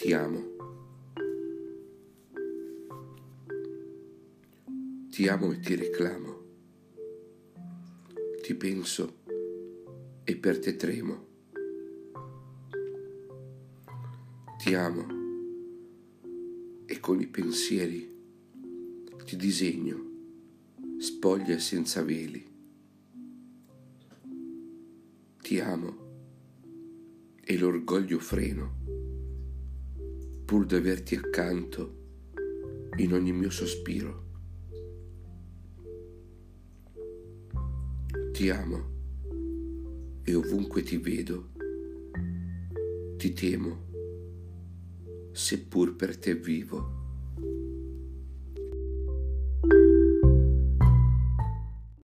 Ti amo. Ti amo e ti reclamo. Ti penso e per te tremo. Ti amo e con i pensieri ti disegno spoglie senza veli. Ti amo e l'orgoglio freno pur d'averti accanto in ogni mio sospiro. Ti amo e ovunque ti vedo, ti temo, seppur per te vivo.